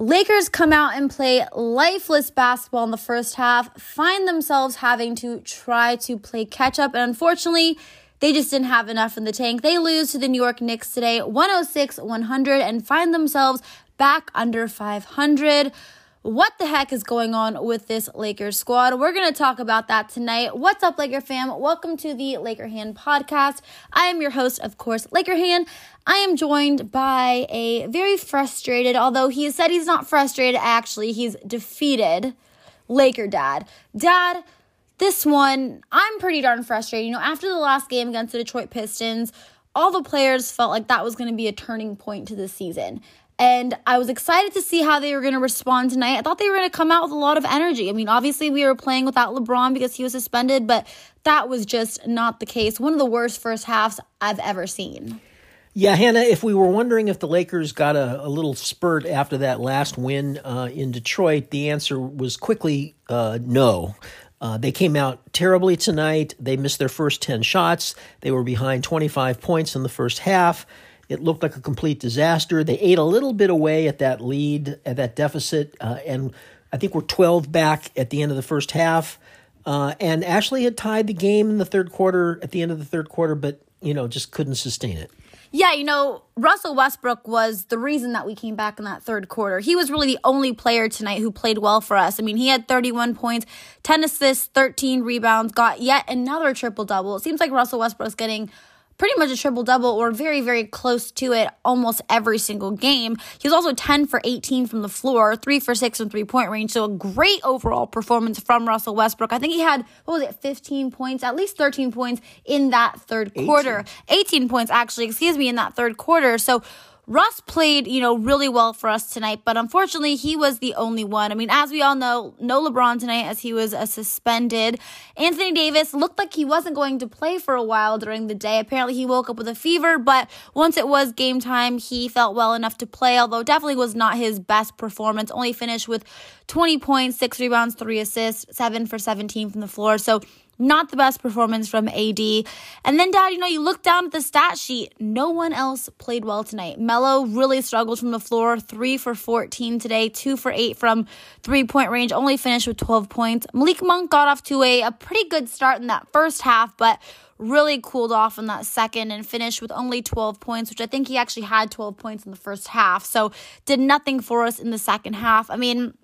Lakers come out and play lifeless basketball in the first half, find themselves having to try to play catch up, and unfortunately, they just didn't have enough in the tank. They lose to the New York Knicks today, 106 100, and find themselves back under 500. What the heck is going on with this Lakers squad? We're going to talk about that tonight. What's up, Laker fam? Welcome to the Laker Hannah podcast. I am your host, of course, Laker Hannah. I am joined by a very frustrated, although he said he's not frustrated, actually, he's defeated Laker dad. Dad, this one, I'm pretty darn frustrated. You know, after the last game against the Detroit Pistons, all the players felt like that was going to be a turning point to the season. And I was excited to see how they were going to respond tonight. I thought they were going to come out with a lot of energy. I mean, obviously, we were playing without LeBron because he was suspended, but that was just not the case. One of the worst first halves I've ever seen. Yeah, Hannah, if we were wondering if the Lakers got a, a little spurt after that last win uh, in Detroit, the answer was quickly uh, no. Uh, they came out terribly tonight. They missed their first 10 shots. They were behind 25 points in the first half. It looked like a complete disaster. They ate a little bit away at that lead, at that deficit, uh, and I think we're 12 back at the end of the first half. Uh, and Ashley had tied the game in the third quarter, at the end of the third quarter, but, you know, just couldn't sustain it. Yeah, you know, Russell Westbrook was the reason that we came back in that third quarter. He was really the only player tonight who played well for us. I mean, he had 31 points, 10 assists, 13 rebounds, got yet another triple double. It seems like Russell Westbrook's getting pretty much a triple double or very, very close to it almost every single game. He was also 10 for 18 from the floor, 3 for 6 from three point range. So a great overall performance from Russell Westbrook. I think he had, what was it, 15 points, at least 13 points in that third quarter. 18, 18 points, actually, excuse me, in that third quarter. So Russ played, you know, really well for us tonight, but unfortunately, he was the only one. I mean, as we all know, no LeBron tonight as he was uh, suspended. Anthony Davis looked like he wasn't going to play for a while during the day. Apparently, he woke up with a fever, but once it was game time, he felt well enough to play, although definitely was not his best performance. Only finished with 20 points, 6 rebounds, 3 assists, 7 for 17 from the floor. So, not the best performance from AD. And then, Dad, you know, you look down at the stat sheet. No one else played well tonight. Melo really struggled from the floor. Three for 14 today, two for eight from three point range, only finished with 12 points. Malik Monk got off to a, a pretty good start in that first half, but really cooled off in that second and finished with only 12 points, which I think he actually had 12 points in the first half. So did nothing for us in the second half. I mean,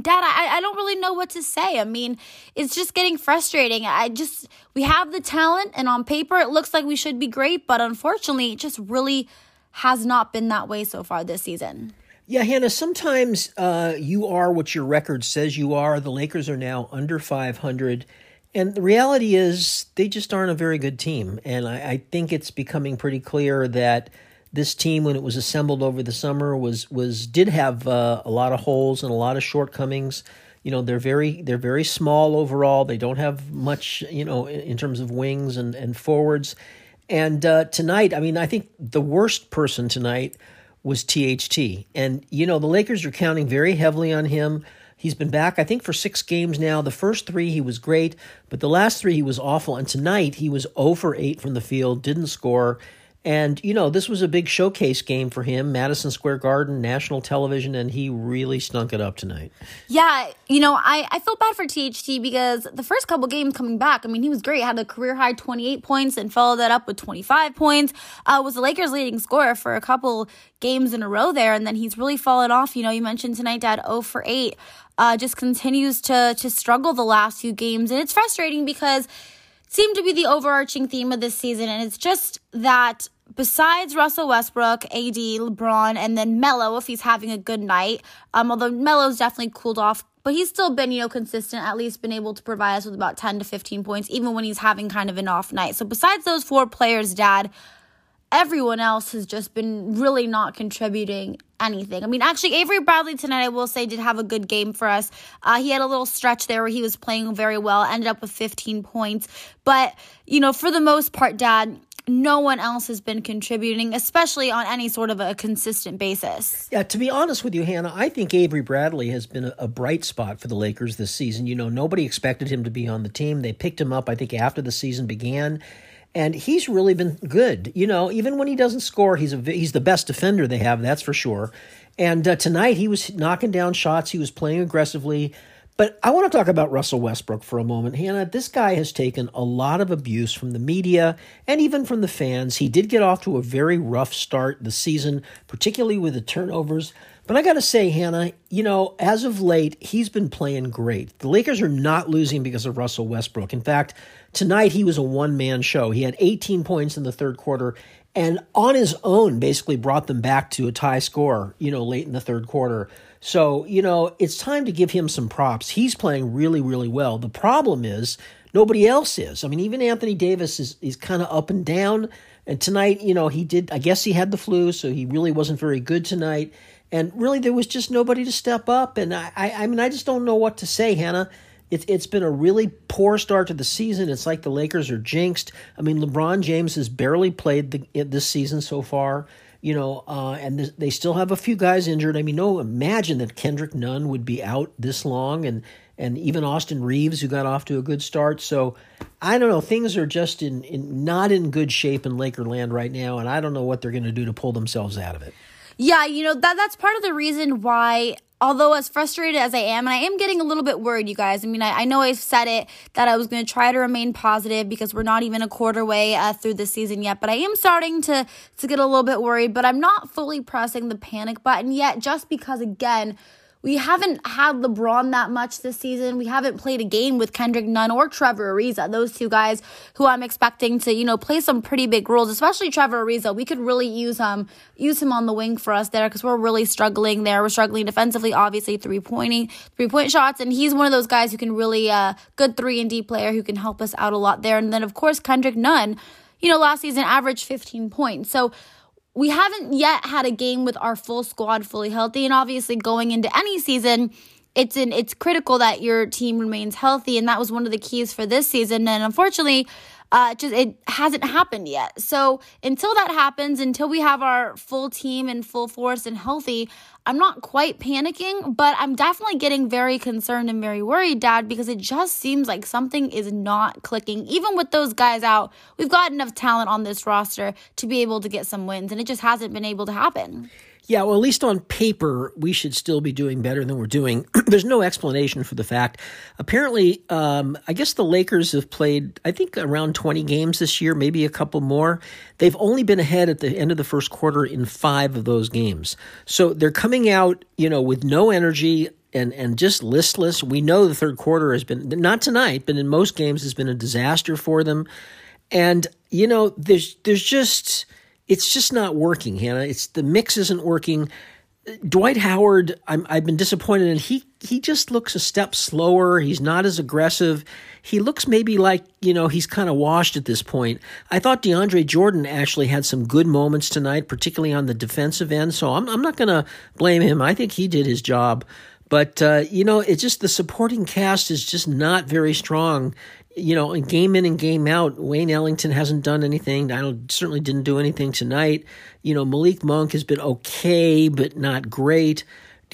Dad, I, I don't really know what to say. I mean, it's just getting frustrating. I just, we have the talent, and on paper, it looks like we should be great, but unfortunately, it just really has not been that way so far this season. Yeah, Hannah, sometimes uh, you are what your record says you are. The Lakers are now under 500. And the reality is, they just aren't a very good team. And I, I think it's becoming pretty clear that this team, when it was assembled over the summer, was was did have uh, a lot of holes and a lot of shortcomings. You know, they're very they're very small overall. They don't have much, you know, in, in terms of wings and and forwards. And uh, tonight, I mean, I think the worst person tonight was THT. And you know, the Lakers are counting very heavily on him. He's been back, I think, for six games now. The first three he was great, but the last three he was awful. And tonight he was 0 for 8 from the field, didn't score. And, you know, this was a big showcase game for him, Madison Square Garden, national television, and he really stunk it up tonight. Yeah, you know, I, I felt bad for THT because the first couple games coming back, I mean, he was great. Had a career high 28 points and followed that up with 25 points. Uh, was the Lakers' leading scorer for a couple games in a row there, and then he's really fallen off. You know, you mentioned tonight, Dad, 0 for 8. Uh, just continues to to struggle the last few games, and it's frustrating because seemed to be the overarching theme of this season, and it's just that besides Russell Westbrook, AD, LeBron, and then Melo, if he's having a good night, um, although Melo's definitely cooled off, but he's still been, you know, consistent, at least been able to provide us with about 10 to 15 points, even when he's having kind of an off night. So besides those four players, Dad, everyone else has just been really not contributing anything. I mean, actually, Avery Bradley tonight, I will say, did have a good game for us. Uh, he had a little stretch there where he was playing very well, ended up with 15 points. But, you know, for the most part, Dad, no one else has been contributing, especially on any sort of a consistent basis. Yeah, to be honest with you, Hannah, I think Avery Bradley has been a, a, bright spot for the Lakers this season. You know, nobody expected him to be on the team. They picked him up, I think, after the season began. And he's really been good. You know, even when he doesn't score, he's a he's the best defender they have, that's for sure. And uh, tonight he was knocking down shots. He was playing aggressively. But I want to talk about Russell Westbrook for a moment. Hannah, this guy has taken a lot of abuse from the media and even from the fans. He did get off to a very rough start the season, particularly with the turnovers. But I got to say, Hannah, you know, as of late, he's been playing great. The Lakers are not losing because of Russell Westbrook. In fact, tonight he was a one man show. He had 18 points in the third quarter and on his own basically brought them back to a tie score, you know, late in the third quarter. So, you know, it's time to give him some props. He's playing really, really well. The problem is nobody else is. I mean, even Anthony Davis is, is kind of up and down. And tonight, you know, he did, I guess he had the flu, so he really wasn't very good tonight. And really, there was just nobody to step up. And I, I, I mean, I just don't know what to say, Hannah. It's it's been a really poor start to the season. It's like the Lakers are jinxed. I mean, LeBron James has barely played the, this season so far you know, uh, and th- they still have a few guys injured. I mean, no, imagine that Kendrick Nunn would be out this long, and and even Austin Reaves, who got off to a good start. So I don't know, things are just in, in not in good shape in Lakerland right now, and I don't know what they're going to do to pull themselves out of it. Yeah, you know that that's part of the reason why although as frustrated as I am, and I am getting a little bit worried, you guys. I mean, I, I know I've said it that I was going to try to remain positive because we're not even a quarter way uh, through the season yet, but I am starting to to get a little bit worried. But I'm not fully pressing the panic button yet, just because again we haven't had LeBron that much this season. We haven't played a game with Kendrick Nunn or Trevor Ariza, those two guys who I'm expecting to, you know, play some pretty big roles, especially Trevor Ariza. We could really use um use him on the wing for us there because we're really struggling there. We're struggling defensively, obviously three pointing, three point shots, and he's one of those guys who can really uh good three and D player who can help us out a lot there. And then of course Kendrick Nunn, you know, last season averaged 15 points. So we haven't yet had a game with our full squad fully healthy and obviously going into any season it's in it's critical that your team remains healthy and that was one of the keys for this season and unfortunately uh, just it hasn't happened yet. So until that happens, until we have our full team in full force and healthy, I'm not quite panicking, but I'm definitely getting very concerned and very worried, Dad, because it just seems like something is not clicking. Even with those guys out, we've got enough talent on this roster to be able to get some wins, and it just hasn't been able to happen. Yeah, well, at least on paper, we should still be doing better than we're doing. There's no explanation for the fact. Apparently, um, I guess the Lakers have played, I think, around 20 games this year, maybe a couple more. They've only been ahead at the end of the first quarter in five of those games. So they're coming out, you know, with no energy and and just listless. We know the third quarter has been not tonight, but in most games has been a disaster for them. And you know, there's there's just it's just not working, Hannah. It's the mix isn't working. Dwight Howard, i have been disappointed, and he he just looks a step slower. He's not as aggressive. He looks maybe like you know he's kind of washed at this point. I thought DeAndre Jordan actually had some good moments tonight, particularly on the defensive end. So I'm I'm not going to blame him. I think he did his job. But uh, you know, it's just the supporting cast is just not very strong you know, in game in and game out, Wayne Ellington hasn't done anything. I certainly didn't do anything tonight. You know, Malik Monk has been okay, but not great.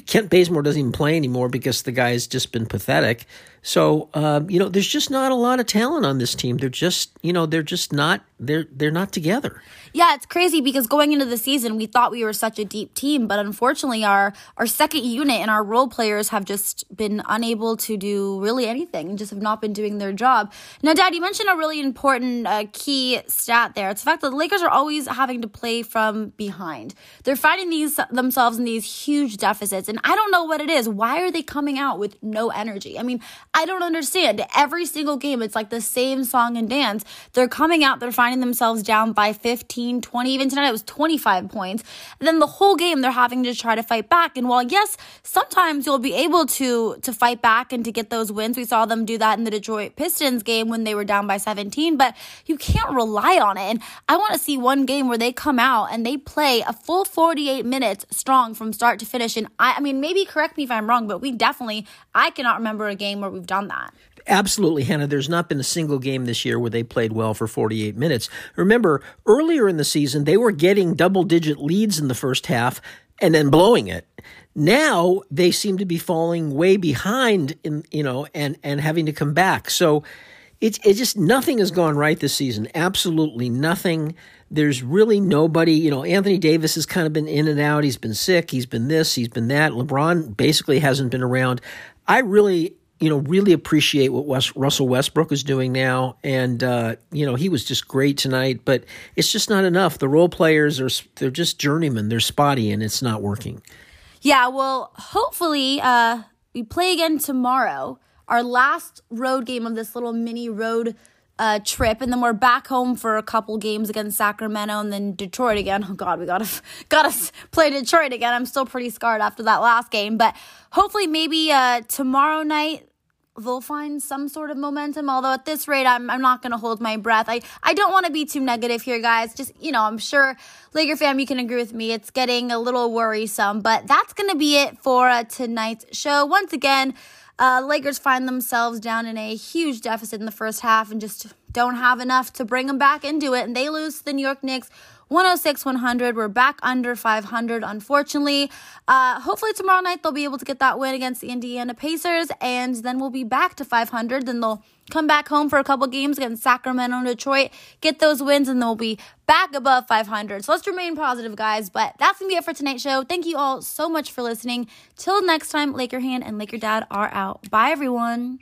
Kent Bazemore doesn't even play anymore because the guy's just been pathetic. So, um, you know, there's just not a lot of talent on this team. They're just, you know, they're just not they're they're not together. Yeah, it's crazy because going into the season, we thought we were such a deep team, but unfortunately, our our second unit and our role players have just been unable to do really anything and just have not been doing their job. Now, Dad, you mentioned a really important uh, key stat there. It's the fact that the Lakers are always having to play from behind. They're finding these themselves in these huge deficits, and I don't know what it is. Why are they coming out with no energy? I mean, I don't understand. Every single game, it's like the same song and dance. They're coming out, they're finding themselves down by 15, 20, even tonight it was 25 points. And then the whole game they're having to try to fight back. And while yes, sometimes you'll be able to to fight back and to get those wins. We saw them do that in the Detroit Pistons game when they were down by 17, but you can't rely on it. And I want to see one game where they come out and they play a full 48 minutes strong from start to finish. And I, I mean, maybe correct me if I'm wrong, but we definitely, I cannot remember a game where we've done that. Absolutely, Hannah. There's not been a single game this year where they played well for 48 minutes. Remember, earlier in the season, they were getting double digit leads in the first half and then blowing it. Now they seem to be falling way behind in, you know, and, and having to come back. So it's, it just nothing has gone right this season. Absolutely nothing. there's really nobody, you know, Anthony Davis has kind of been in and out. He's been sick. He's been this, he's been that. LeBron basically hasn't been around. I really, you know, really appreciate what West, Russell Westbrook is doing now. And, uh, you know, he was just great tonight, but it's just not enough. The role players are, they're just journeymen. They're spotty and it's not working. Yeah, well, hopefully, uh, we play again tomorrow. Our last road game of this little mini road uh, trip, and then we're back home for a couple games against Sacramento and then Detroit again. Oh God, we gotta gotta play Detroit again. I'm still pretty scarred after that last game, but hopefully maybe uh, tomorrow night they'll find some sort of momentum. Although at this rate, I'm I'm not gonna hold my breath. I I don't want to be too negative here, guys. Just you know, I'm sure Laker fam, you can agree with me. It's getting a little worrisome, but that's gonna be it for uh, tonight's show. Once again. Uh, Lakers find themselves down in a huge deficit in the first half and just don't have enough to bring them back into it. And they lose to the New York Knicks 106 100. We're back under 500, unfortunately. Uh, hopefully, tomorrow night they'll be able to get that win against the Indiana Pacers, and then we'll be back to 500. Then they'll come back home for a couple games against Sacramento and Detroit, get those wins, and they'll be back above 500. So let's remain positive, guys. But that's going to be it for tonight's show. Thank you all so much for listening. Till next time, Laker Hannah and Laker Dad are out. Bye, everyone.